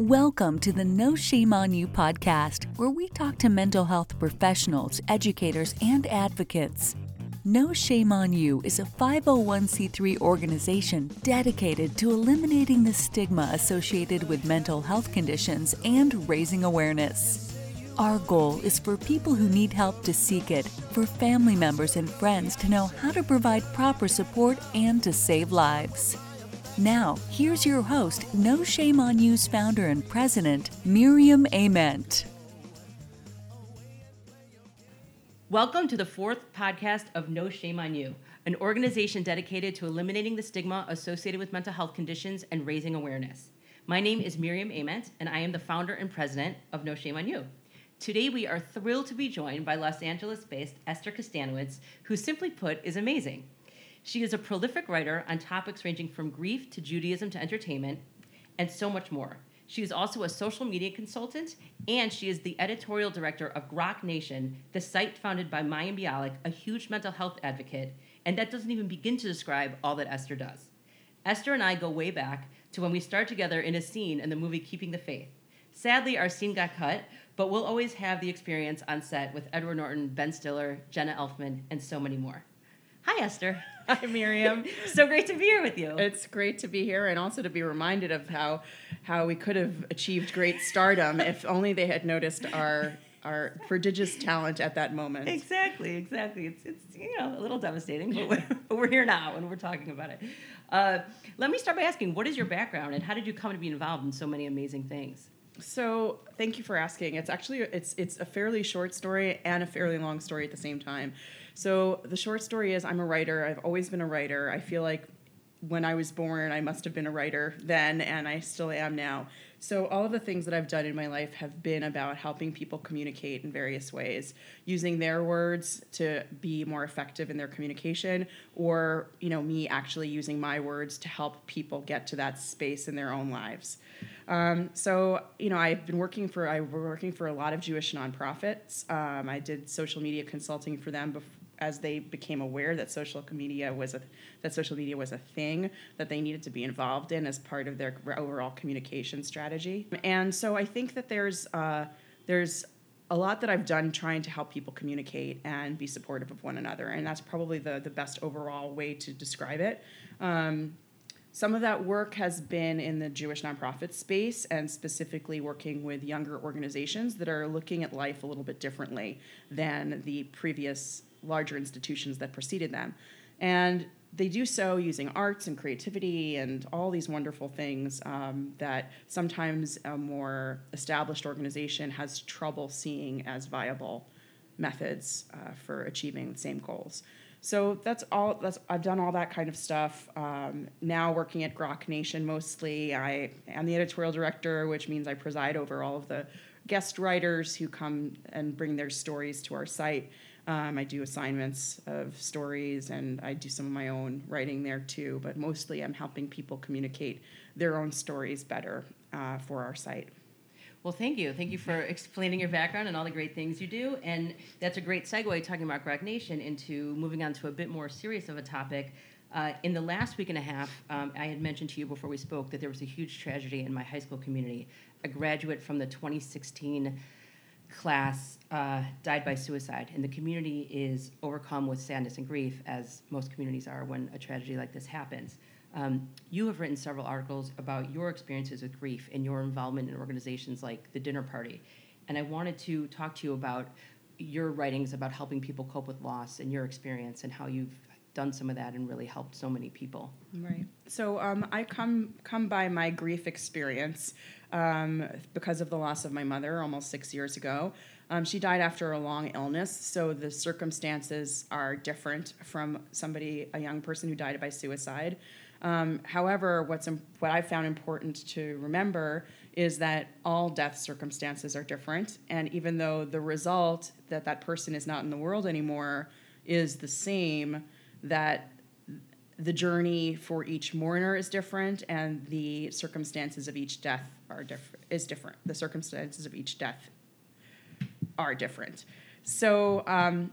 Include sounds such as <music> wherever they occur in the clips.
Welcome to the No Shame on You podcast, where we talk to mental health professionals, educators, and advocates. No Shame on You is a 501c3 organization dedicated to eliminating the stigma associated with mental health conditions and raising awareness. Our goal is for people who need help to seek it, for family members and friends to know how to provide proper support and to save lives. Now, here's your host, No Shame on You's founder and president, Miriam Ament. Welcome to the fourth podcast of No Shame on You, an organization dedicated to eliminating the stigma associated with mental health conditions and raising awareness. My name is Miriam Ament, and I am the founder and president of No Shame on You. Today, we are thrilled to be joined by Los Angeles based Esther Kustanowitz, who, simply put, is amazing. She is a prolific writer on topics ranging from grief to Judaism to entertainment, and so much more. She is also a social media consultant, and she is the editorial director of Grok Nation, the site founded by Mayim Bialik, a huge mental health advocate, and that doesn't even begin to describe all that Esther does. Esther and I go way back to when we started together in a scene in the movie Keeping the Faith. Sadly, our scene got cut, but we'll always have the experience on set with Edward Norton, Ben Stiller, Jenna Elfman, and so many more. Hi, Esther. <laughs> Hi, Miriam. <laughs> so great to be here with you. It's great to be here and also to be reminded of how how we could have achieved great stardom <laughs> if only they had noticed our our prodigious talent at that moment. Exactly, exactly. It's it's you know a little devastating, but we're, but we're here now and we're talking about it. Uh, let me start by asking, what is your background and how did you come to be involved in so many amazing things? So, thank you for asking. It's actually it's it's a fairly short story and a fairly long story at the same time. So the short story is I'm a writer. I've always been a writer. I feel like when I was born, I must have been a writer then, and I still am now. So, all of the things that I've done in my life have been about helping people communicate in various ways, using their words to be more effective in their communication, or you know, me actually using my words to help people get to that space in their own lives. Um, so, you know, I've been working for I was working for a lot of Jewish nonprofits. Um, I did social media consulting for them before as they became aware that social media was a that social media was a thing that they needed to be involved in as part of their overall communication strategy. And so I think that there's uh, there's a lot that I've done trying to help people communicate and be supportive of one another, and that's probably the the best overall way to describe it. Um, some of that work has been in the Jewish nonprofit space and specifically working with younger organizations that are looking at life a little bit differently than the previous larger institutions that preceded them. And they do so using arts and creativity and all these wonderful things um, that sometimes a more established organization has trouble seeing as viable methods uh, for achieving the same goals. So that's all. That's I've done all that kind of stuff. Um, now working at Grok Nation mostly. I am the editorial director, which means I preside over all of the guest writers who come and bring their stories to our site. Um, I do assignments of stories and I do some of my own writing there too, but mostly I'm helping people communicate their own stories better uh, for our site. Well, thank you. Thank you for explaining your background and all the great things you do. And that's a great segue talking about Grok Nation into moving on to a bit more serious of a topic. Uh, in the last week and a half, um, I had mentioned to you before we spoke that there was a huge tragedy in my high school community. A graduate from the 2016 class uh, died by suicide, and the community is overcome with sadness and grief, as most communities are when a tragedy like this happens. Um, you have written several articles about your experiences with grief and your involvement in organizations like the Dinner Party, and I wanted to talk to you about your writings about helping people cope with loss and your experience and how you've done some of that and really helped so many people. Right. So um, I come come by my grief experience um, because of the loss of my mother almost six years ago. Um, she died after a long illness, so the circumstances are different from somebody, a young person who died by suicide. Um, however, what's what I found important to remember is that all death circumstances are different, and even though the result that that person is not in the world anymore is the same, that the journey for each mourner is different and the circumstances of each death are different is different the circumstances of each death are different so um,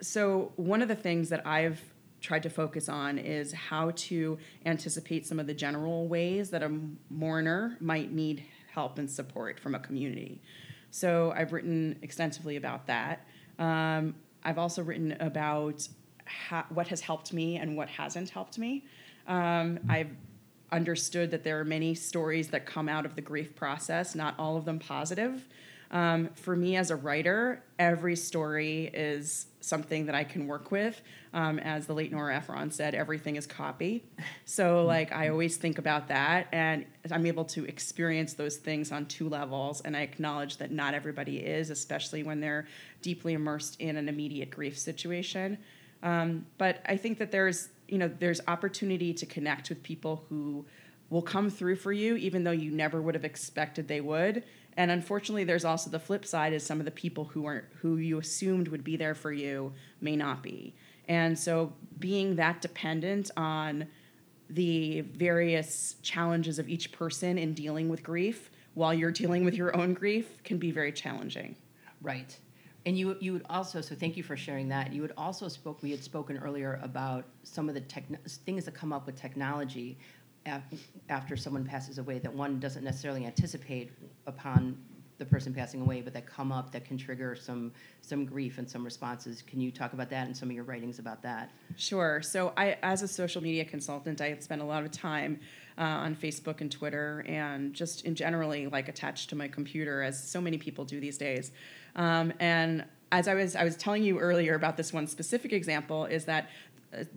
so one of the things that i've tried to focus on is how to anticipate some of the general ways that a mourner might need help and support from a community. So I've written extensively about that. Um, I've also written about ha- what has helped me and what hasn't helped me. Um, I've understood that there are many stories that come out of the grief process, not all of them positive. Um, for me as a writer, every story is something that I can work with. Um, as the late Nora Ephron said, everything is copy. So, like, I always think about that, and I'm able to experience those things on two levels. And I acknowledge that not everybody is, especially when they're deeply immersed in an immediate grief situation. Um, but I think that there's, you know, there's opportunity to connect with people who will come through for you, even though you never would have expected they would and unfortunately, there's also the flip side: is some of the people who are who you assumed would be there for you may not be. And so, being that dependent on the various challenges of each person in dealing with grief while you're dealing with your own grief can be very challenging. Right. And you you would also so thank you for sharing that. You would also spoke we had spoken earlier about some of the techn- things that come up with technology after someone passes away that one doesn't necessarily anticipate upon the person passing away, but that come up that can trigger some some grief and some responses. Can you talk about that and some of your writings about that? Sure. So I, as a social media consultant, I spend a lot of time uh, on Facebook and Twitter, and just in generally like attached to my computer, as so many people do these days. Um, and as I was I was telling you earlier about this one specific example, is that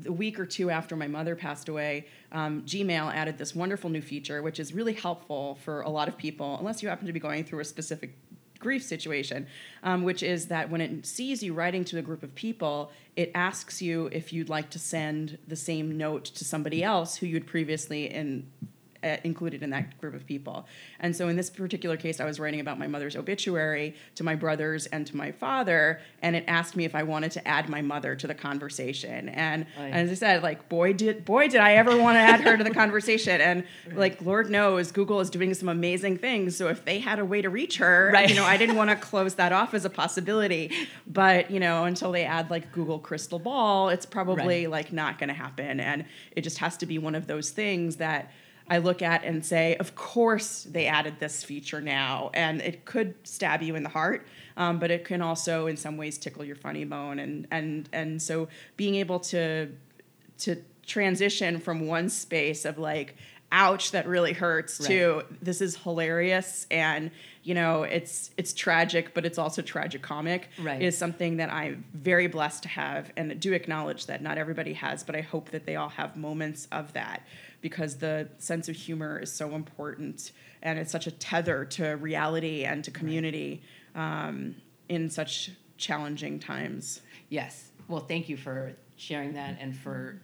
a week or two after my mother passed away, um, Gmail added this wonderful new feature, which is really helpful for a lot of people, unless you happen to be going through a specific grief situation, um, which is that when it sees you writing to a group of people, it asks you if you'd like to send the same note to somebody else who you'd previously in, uh, included in that group of people. And so in this particular case, I was writing about my mother's obituary to my brothers and to my father, and it asked me if I wanted to add my mother to the conversation. And, and as I said, like boy did boy did I ever want to add her to the conversation. And <laughs> like Lord knows, Google is doing some amazing things. So if they had a way to reach her, <laughs> right. you know, I didn't want to close that off as a possibility. But you know, until they add like Google Crystal Ball, it's probably right. like not going to happen. And it just has to be one of those things that I look at and say, of course they added this feature now, and it could stab you in the heart, um, but it can also, in some ways, tickle your funny bone, and and and so being able to to transition from one space of like ouch that really hurts right. to this is hilarious and you know it's it's tragic but it's also tragic comic right. is something that i'm very blessed to have and do acknowledge that not everybody has but i hope that they all have moments of that because the sense of humor is so important and it's such a tether to reality and to community um, in such challenging times. Yes. Well, thank you for sharing that and for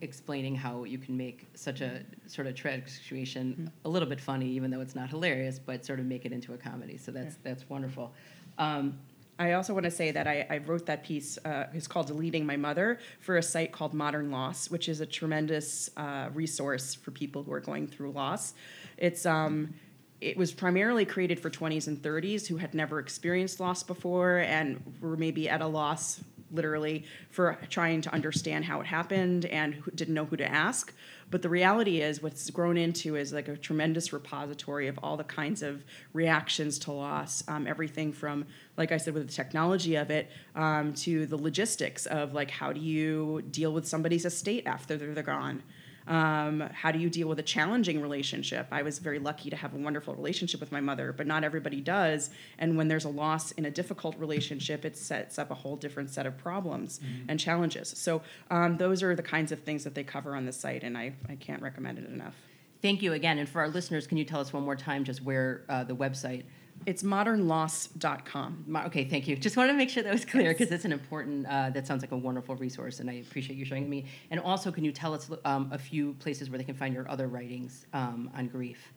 explaining how you can make such a sort of tragic situation mm-hmm. a little bit funny, even though it's not hilarious, but sort of make it into a comedy. So that's yeah. that's wonderful. Um, I also want to say that I, I wrote that piece. Uh, it's called "Deleting My Mother" for a site called Modern Loss, which is a tremendous uh, resource for people who are going through loss. It's um, it was primarily created for 20s and 30s who had never experienced loss before and were maybe at a loss literally for trying to understand how it happened and didn't know who to ask. But the reality is, what's grown into is like a tremendous repository of all the kinds of reactions to loss, um, everything from, like I said, with the technology of it, um, to the logistics of like how do you deal with somebody's estate after they're, they're gone. Um, how do you deal with a challenging relationship? I was very lucky to have a wonderful relationship with my mother, but not everybody does. And when there's a loss in a difficult relationship, it sets up a whole different set of problems mm-hmm. and challenges. So um, those are the kinds of things that they cover on the site, and I, I can't recommend it enough. Thank you again. And for our listeners, can you tell us one more time just where uh, the website? It's modernloss.com. Okay, thank you. Just wanted to make sure that was clear because yes. it's an important, uh, that sounds like a wonderful resource, and I appreciate you showing me. And also, can you tell us um, a few places where they can find your other writings um, on grief?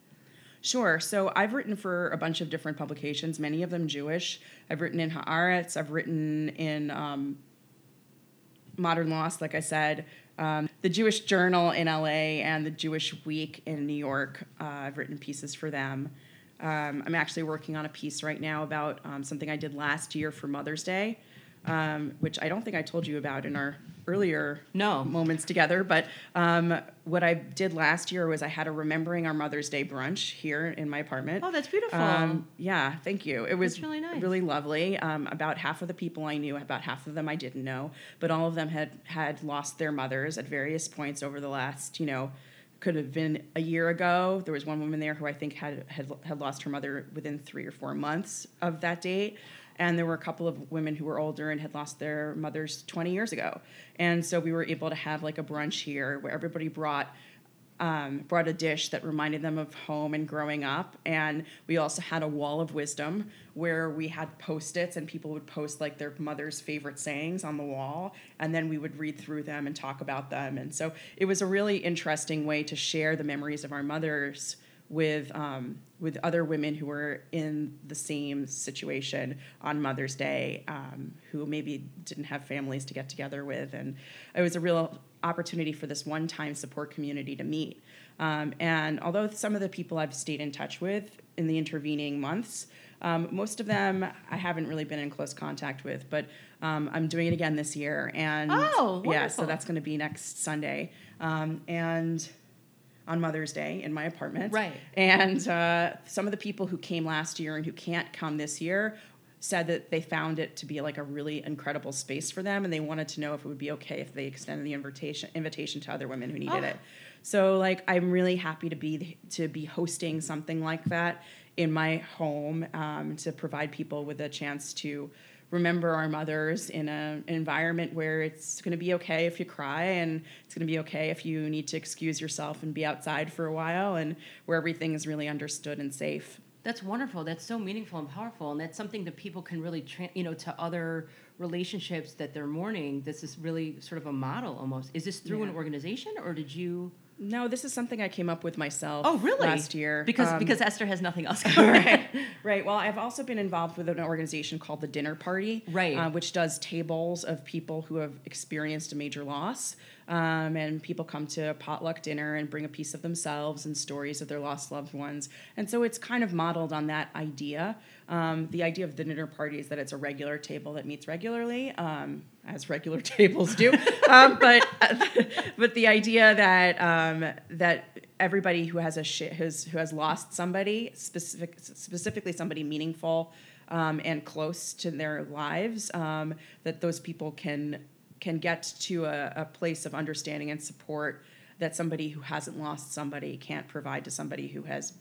Sure. So I've written for a bunch of different publications, many of them Jewish. I've written in Haaretz, I've written in um, Modern Loss, like I said, um, the Jewish Journal in LA, and the Jewish Week in New York. Uh, I've written pieces for them. Um, I'm actually working on a piece right now about um, something I did last year for Mother's Day, um, which I don't think I told you about in our earlier No. moments together, but um, what I did last year was I had a remembering our Mother's Day brunch here in my apartment. Oh, that's beautiful. Um, yeah, thank you. It was That's really nice. really lovely. Um, about half of the people I knew, about half of them I didn't know, but all of them had had lost their mothers at various points over the last, you know, could have been a year ago. There was one woman there who I think had had, had lost her mother within three or four months of that date. And there were a couple of women who were older and had lost their mothers 20 years ago. And so we were able to have like a brunch here where everybody brought um, brought a dish that reminded them of home and growing up. And we also had a wall of wisdom where we had post its and people would post like their mother's favorite sayings on the wall. And then we would read through them and talk about them. And so it was a really interesting way to share the memories of our mothers with um, with other women who were in the same situation on Mother's Day, um, who maybe didn't have families to get together with, and it was a real opportunity for this one-time support community to meet. Um, and although some of the people I've stayed in touch with in the intervening months, um, most of them I haven't really been in close contact with, but um, I'm doing it again this year. And Oh, yeah, so that's going to be next Sunday. Um, and on Mother's Day in my apartment. Right. And uh, some of the people who came last year and who can't come this year said that they found it to be like a really incredible space for them and they wanted to know if it would be okay if they extended the invitation invitation to other women who needed Oh. it. So like I'm really happy to be to be hosting something like that in my home um, to provide people with a chance to remember our mothers in a, an environment where it's going to be okay if you cry and it's going to be okay if you need to excuse yourself and be outside for a while and where everything is really understood and safe. That's wonderful. That's so meaningful and powerful, and that's something that people can really, tra- you know, to other relationships that they're mourning. This is really sort of a model almost. Is this through an organization, or did you? No, this is something I came up with myself. Oh, really? Last year because Um, because Esther has nothing else <laughs> going. right, right. Well, I've also been involved with an organization called the Dinner Party, Right. uh, which does tables of people who have experienced a major loss, um, and people come to a potluck dinner and bring a piece of themselves and stories of their lost loved ones, and so it's kind of modeled on that idea. Um, the idea of the dinner party is that it's a regular table that meets regularly, um, as regular <laughs> tables do, um, but <laughs> but the idea that um, that everybody who has a who's, who has lost somebody specific specifically somebody meaningful um, and close to their lives um, that those people can can get to a, a place of understanding and support that somebody who hasn't lost somebody can't provide to somebody who has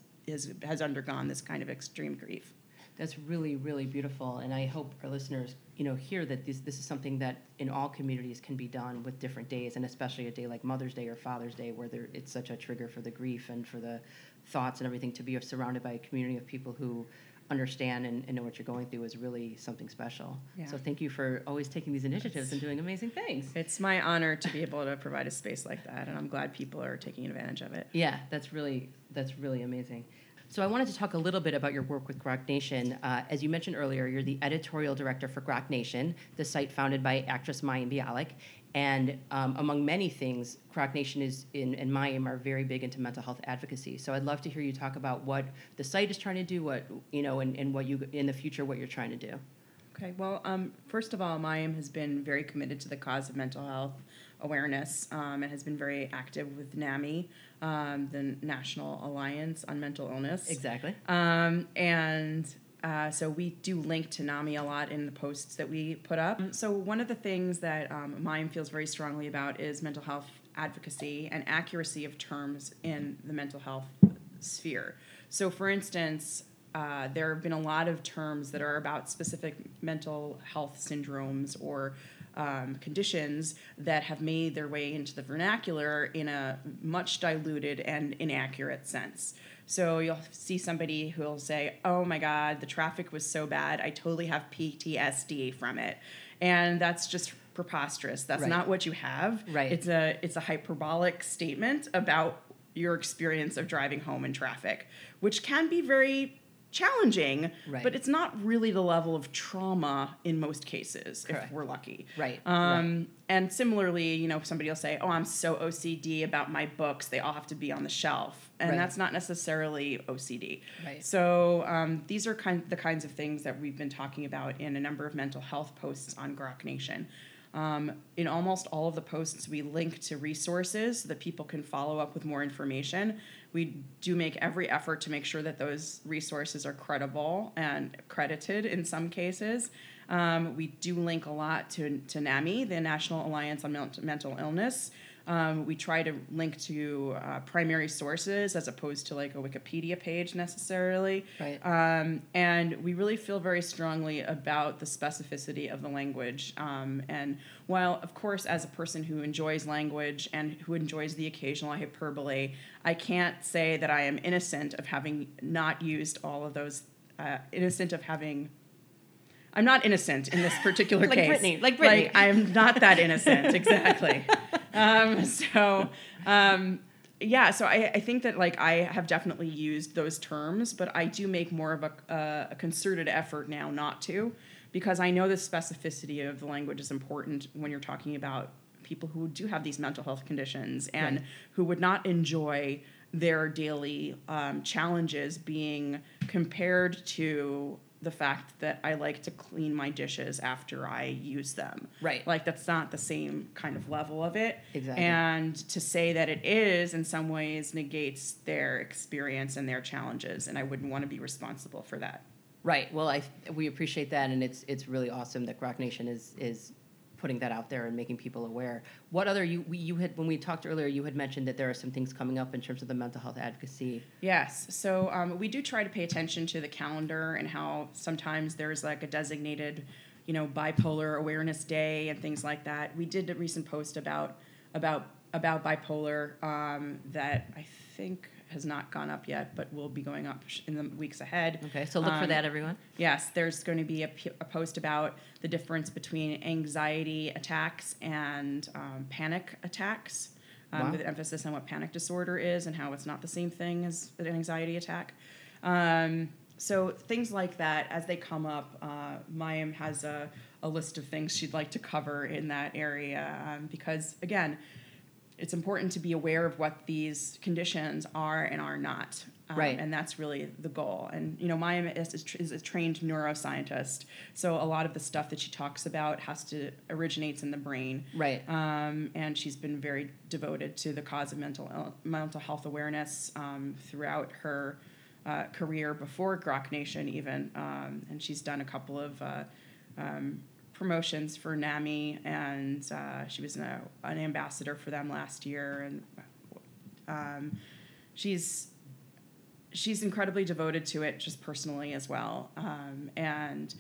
has undergone this kind of extreme grief. That's really, really beautiful, and I hope our listeners, you know, hear that this this is something that in all communities can be done with different days, and especially a day like Mother's Day or Father's Day, where there it's such a trigger for the grief and for the thoughts and everything. To be surrounded by a community of people who understand and, and know what you're going through is really something special. Yeah. So thank you for always taking these initiatives and doing amazing things. It's my honor to be able to provide a space like that, and I'm glad people are taking advantage of it. Yeah, that's really that's really amazing. So I wanted to talk a little bit about your work with Grok Nation. Uh, as you mentioned earlier, you're the editorial director for Grok Nation, the site founded by actress Mayim Bialik. And um, among many things, Grok Nation is in, and Mayim are very big into mental health advocacy. So I'd love to hear you talk about what the site is trying to do, what you know, and, and what you in the future what you're trying to do. Okay, well, um, first of all, Mayim has been very committed to the cause of mental health awareness um, and has been very active with NAMI, um, the National Alliance on Mental Illness. Exactly. Um, and uh, so we do link to NAMI a lot in the posts that we put up. So one of the things that um, Mayim feels very strongly about is mental health advocacy and accuracy of terms in the mental health sphere. So, for instance, uh, there have been a lot of terms that are about specific mental health syndromes or um, conditions that have made their way into the vernacular in a much diluted and inaccurate sense. So you'll see somebody who'll say, "Oh my God, the traffic was so bad. I totally have PTSD from it," and that's just preposterous. That's Right. not what you have. Right. It's a it's a hyperbolic statement about your experience of driving home in traffic, which can be very challenging, Right. but it's not really the level of trauma in most cases Correct. if we're lucky. Right, Um, And similarly, you know, somebody will say, "Oh, I'm so OCD about my books; they all have to be on the shelf," and Right. that's not necessarily OCD. Right. So um, these are kind the kinds of things that we've been talking about in a number of mental health posts on Grok Nation. Um, in almost all of the posts, we link to resources so that people can follow up with more information. We do make every effort to make sure that those resources are credible and credited in some cases. Um, we do link a lot to, to NAMI, the National Alliance on Mental Illness. Um, we try to link to uh, primary sources as opposed to like a Wikipedia page necessarily. Right. Um, and we really feel very strongly about the specificity of the language. Um, and while, of course, as a person who enjoys language and who enjoys the occasional hyperbole, I can't say that I am innocent of having not used all of those, uh, innocent of having I'm not innocent in this particular <laughs> like case. Britney, like Britney. Like I'm not that innocent, exactly. <laughs> um, <laughs> so, um, yeah, so I, I think that like I have definitely used those terms, but I do make more of a, uh, a concerted effort now not to, because I know the specificity of the language is important when you're talking about people who do have these mental health conditions and Right. who would not enjoy their daily um, challenges being compared to the fact that I like to clean my dishes after I use them. Right. Like that's not the same kind of level of it. Exactly. And to say that it is in some ways negates their experience and their challenges, and I wouldn't want to be responsible for that. Right. Well, I we appreciate that, and it's it's really awesome that Grok Nation is is putting that out there and making people aware. What other you we, you had when we talked earlier, you had mentioned that there are some things coming up in terms of the mental health advocacy. Yes. So um, we do try to pay attention to the calendar and how sometimes there's like a designated, you know, bipolar awareness day and things like that. We did a recent post about about about bipolar um, that I think has not gone up yet, but will be going up in the weeks ahead. Okay, so look for Um, that, everyone. Yes, there's going to be a, p- a post about the difference between anxiety attacks and um, panic attacks, um, Wow. with emphasis on what panic disorder is and how it's not the same thing as an anxiety attack. Um, so things like that, as they come up, uh, Mayim has a, a list of things she'd like to cover in that area um, because, again, it's important to be aware of what these conditions are and are not. Um, Right. And that's really the goal. And, you know, Maya is, is, a trained neuroscientist. So a lot of the stuff that she talks about has to originates in the brain. Right. Um, and she's been very devoted to the cause of mental ill- mental health awareness um, throughout her uh, career before Grok Nation, even. Um, and she's done a couple of uh, um, promotions for NAMI, and uh, she was an, an ambassador for them last year. And um, she's she's incredibly devoted to it, just personally as well. Um, and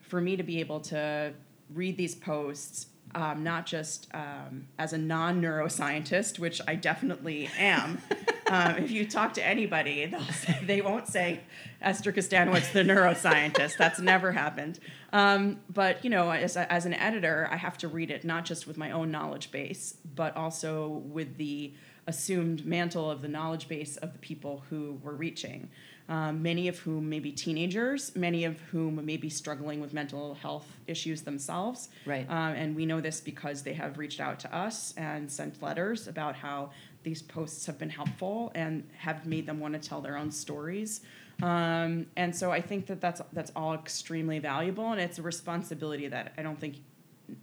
for me to be able to read these posts, um, not just um, as a non neuroscientist, which I definitely am. <laughs> um, if you talk to anybody, they'll say, they won't say Esther Kustanowitz, the neuroscientist. That's never happened. Um, but you know, as, as an editor, I have to read it not just with my own knowledge base, but also with the assumed mantle of the knowledge base of the people who we're reaching. Um, many of whom may be teenagers, many of whom may be struggling with mental health issues themselves. Right. Um, and we know this because they have reached out to us and sent letters about how these posts have been helpful and have made them want to tell their own stories. Um, and so I think that that's that's all extremely valuable, and it's a responsibility that I don't think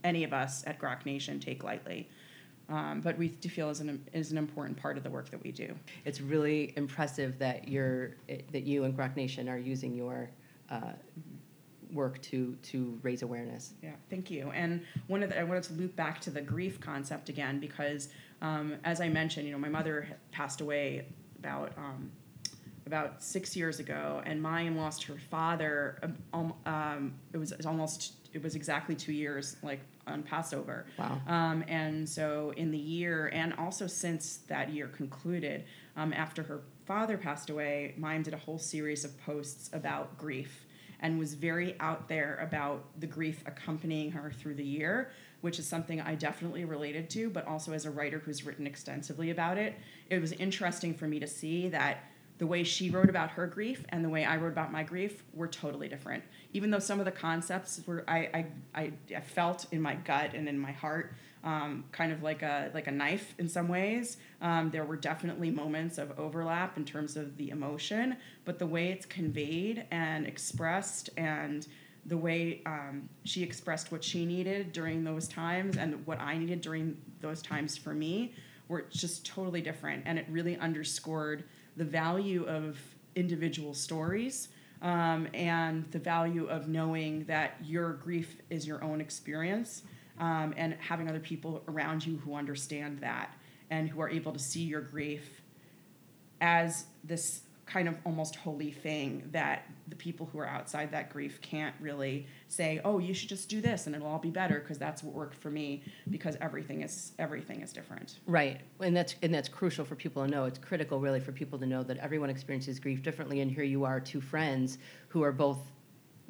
any of us at Grok Nation take lightly. Um, but we do feel is an is an important part of the work that we do. It's really impressive that you're that you and Grok Nation are using your uh, work to to raise awareness. Yeah, thank you. And one of the, I wanted to loop back to the grief concept again because, um, as I mentioned, you know, my mother passed away about um, about six years ago, and Mayim lost her father. Um, um, it was almost it was exactly two years, like on Passover. Wow. Um, and so in the year, and also since that year concluded, um, after her father passed away, Mayim did a whole series of posts about grief and was very out there about the grief accompanying her through the year, which is something I definitely related to, but also as a writer who's written extensively about it, it was interesting for me to see that the way she wrote about her grief and the way I wrote about my grief were totally different. Even though some of the concepts were I I, I, felt in my gut and in my heart um, kind of like a like a knife in some ways. Um, there were definitely moments of overlap in terms of the emotion, but the way it's conveyed and expressed and the way um, she expressed what she needed during those times and what I needed during those times for me were just totally different. And it really underscored the value of individual stories um, and the value of knowing that your grief is your own experience um, and having other people around you who understand that and who are able to see your grief as this kind of almost holy thing that the people who are outside that grief can't really say oh you should just do this and it'll all be better because that's what worked for me because everything is everything is different. Right. And that's and that's crucial for people to know. It's critical really for people to know that everyone experiences grief differently. And here you are two friends who are both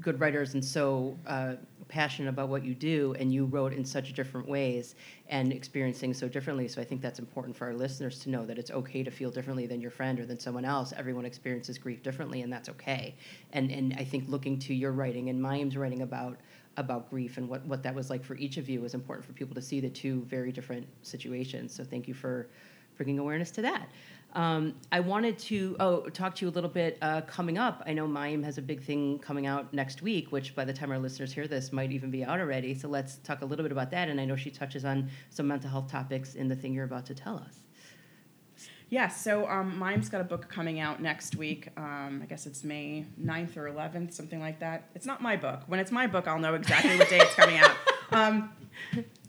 good writers and so uh, passionate about what you do and you wrote in such different ways and experiencing so differently. So i think that's important for our listeners to know that it's okay to feel differently than your friend or than someone else. Everyone experiences grief differently and that's okay. And and i think looking to your writing and mayim's writing about about grief and what, what that was like for each of you is important for people to see the two very different situations. So thank you for bringing awareness to that um, I wanted to oh talk to you a little bit uh, coming up. I know Mayim has a big thing coming out next week, which by the time our listeners hear this might even be out already. So let's talk a little bit about that. And I know she touches on some mental health topics in the thing you're about to tell us. Yeah, so um, Mayim's got a book coming out next week. Um, I guess it's May 9th or 11th, something like that. It's not my book. When it's my book, I'll know exactly what day it's coming out. <laughs> Um,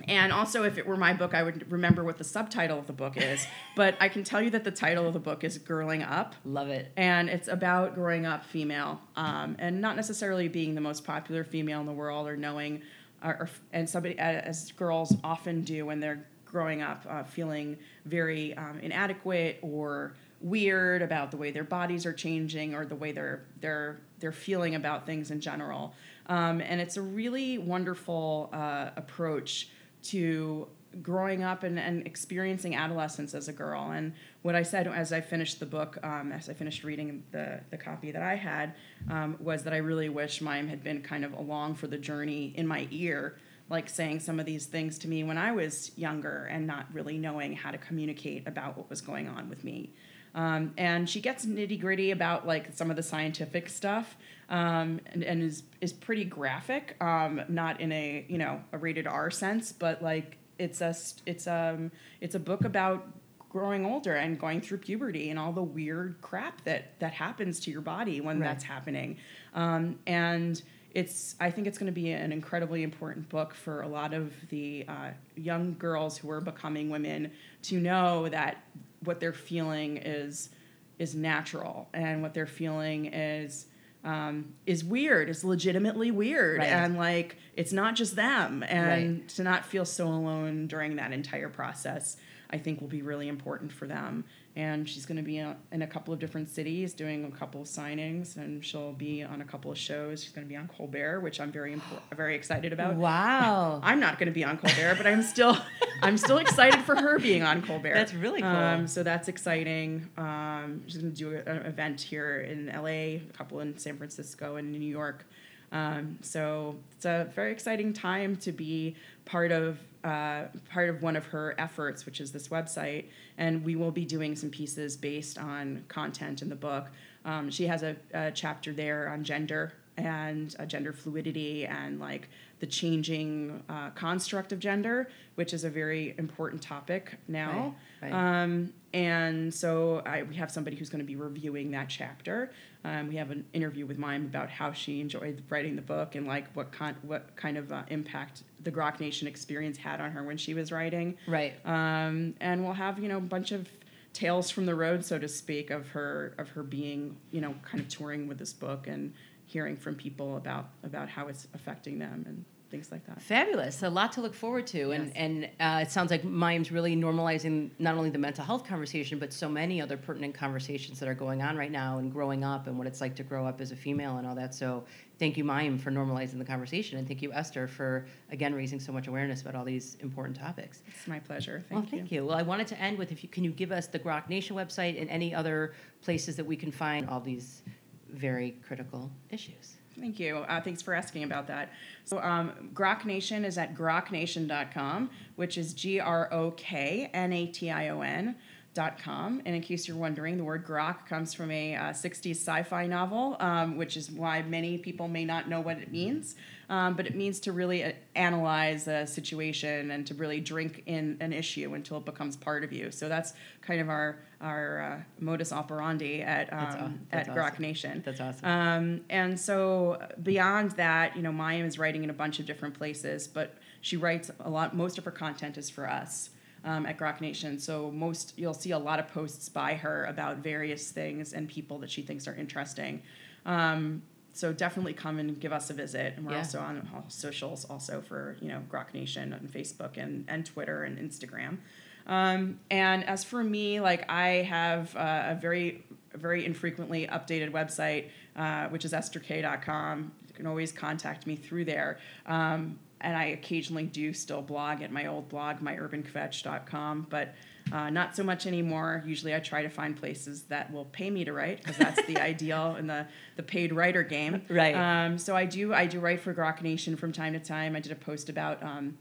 and also, if it were my book, I would remember what the subtitle of the book is. <laughs> But I can tell you that the title of the book is Girling Up. Love it. And it's about growing up female um, and not necessarily being the most popular female in the world or knowing, or, or and somebody, as girls often do when they're growing up, uh, feeling very um, inadequate or weird about the way their bodies are changing or the way they're they're they're feeling about things in general. Um, and it's a really wonderful uh, approach to growing up and, and experiencing adolescence as a girl. And what I said as I finished the book, um, as I finished reading the, the copy that I had, um, was that I really wish Mayim had been kind of along for the journey in my ear, like saying some of these things to me when I was younger and not really knowing how to communicate about what was going on with me. Um, and she gets nitty gritty about like some of the scientific stuff, um, and, and is is pretty graphic. Um, not in a you know a rated R sense, but like it's a it's um it's a book about growing older and going through puberty and all the weird crap that that happens to your body when right. that's happening. Um, and it's I think it's going to be an incredibly important book for a lot of the uh, young girls who are becoming women to know that what they're feeling is is natural and what they're feeling is um, is weird is legitimately weird right. and like it's not just them and right. to not feel so alone during that entire process i think will be really important for them. And she's going to be in a couple of different cities doing a couple of signings and she'll be on a couple of shows. She's going to be on colbert which i'm very very excited about. Wow. <laughs> I'm not going to be on colbert but i'm still <laughs> i'm still excited for her being on colbert. That's really cool. Um, so that's exciting. Um, she's going to do an event here in la a couple in san francisco and new york um, so it's a very exciting time to be part of uh, part of one of her efforts, which is this website, and we will be doing some pieces based on content in the book. Um, she has a, a, chapter there on gender and uh, gender fluidity and like the changing uh, construct of gender, which is a very important topic now. Right, right. Um, and so I, we have somebody who's going to be reviewing that chapter. Um, we have an interview with Mayim about how she enjoyed writing the book and like what kind what kind of uh, impact the Grok Nation experience had on her when she was writing. Right. Um, and we'll have you know a bunch of tales from the road, so to speak, of her of her being you know kind of touring with this book and hearing from people about about how it's affecting them and things like that. Fabulous. A lot to look forward to. Yes. And, and uh, it sounds like Mayim's really normalizing not only the mental health conversation, but so many other pertinent conversations that are going on right now and growing up and what it's like to grow up as a female and all that. So thank you, Mayim, for normalizing the conversation. And thank you, Esther, for, again, raising so much awareness about all these important topics. It's my pleasure. Thank well, you. thank you. Well, I wanted to end with if you can you give us the Grok Nation website and any other places that we can find all these very critical issues. Thank you. Uh, thanks for asking about that. So, um, Grok Nation is at groknation.com, which is G R O K N A T I O N. grok.com. And in case you're wondering, the word grok comes from a uh, 60s sci fi novel, um, which is why many people may not know what it means. Um, but it means to really uh, analyze a situation and to really drink in an issue until it becomes part of you. So that's kind of our our uh, modus operandi at um, that's at awesome. Grok Nation. That's awesome. Um, and so beyond that, you know, Maya is writing in a bunch of different places, but she writes a lot. Most of her content is for us. Um, at Grok Nation, so most you'll see a lot of posts by her about various things and people that she thinks are interesting. Um, so definitely come and give us a visit. And we're Yeah. also on all socials, also for you know Grok Nation on Facebook and and Twitter and Instagram. Um, and as for me, like I have uh, a very very infrequently updated website, uh, which is estherk.com. You can always contact me through there. Um, and I occasionally do still blog at my old blog, myurbankvetch.com, but uh, not so much anymore. Usually I try to find places that will pay me to write because that's the <laughs> ideal in the, the paid writer game. Right. Um, so I do I do write for Grok Nation from time to time. I did a post about um,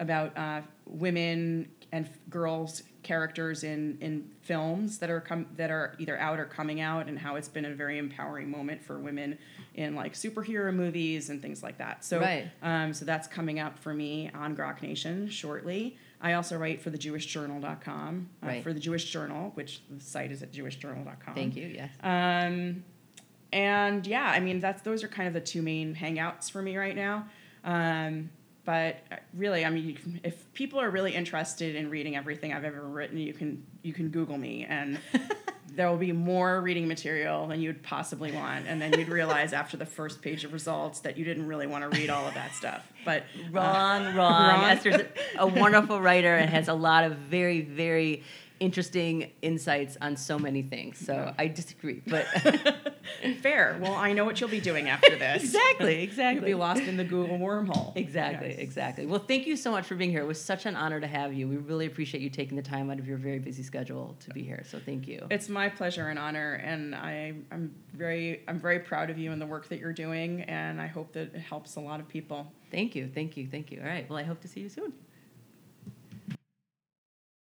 about uh, women and f- girls characters in, in films that are com- that are either out or coming out and how it's been a very empowering moment for women in like superhero movies and things like that. So Right. um, so that's coming up for me on Grok Nation shortly. I also write for the jewishjournal.com uh, Right. for the Jewish Journal, which the site is at jewishjournal.com. Thank you. Yes. Um, and yeah, I mean that's those are kind of the two main hangouts for me right now. Um, but uh, really, I mean, you can, if people are really interested in reading everything I've ever written, you can you can Google me, and <laughs> there will be more reading material than you'd possibly want. And then you'd realize after the first page of results that you didn't really want to read all of that stuff. But uh, Wrong, wrong. wrong. Esther's a <laughs> wonderful writer and has a lot of very, very interesting insights on so many things. So I disagree, but <laughs> <laughs> fair. Well, I know what you'll be doing after this. exactly, exactly. You'll be lost in the Google wormhole. Exactly, Yes. exactly. Well, thank you so much for being here. It was such an honor to have you. We really appreciate you taking the time out of your very busy schedule to be here. So thank you. It's my pleasure and honor, and I, I'm very, I'm very proud of you and the work that you're doing, and I hope that it helps a lot of people. Thank you, thank you, thank you. All right. Well, I hope to see you soon.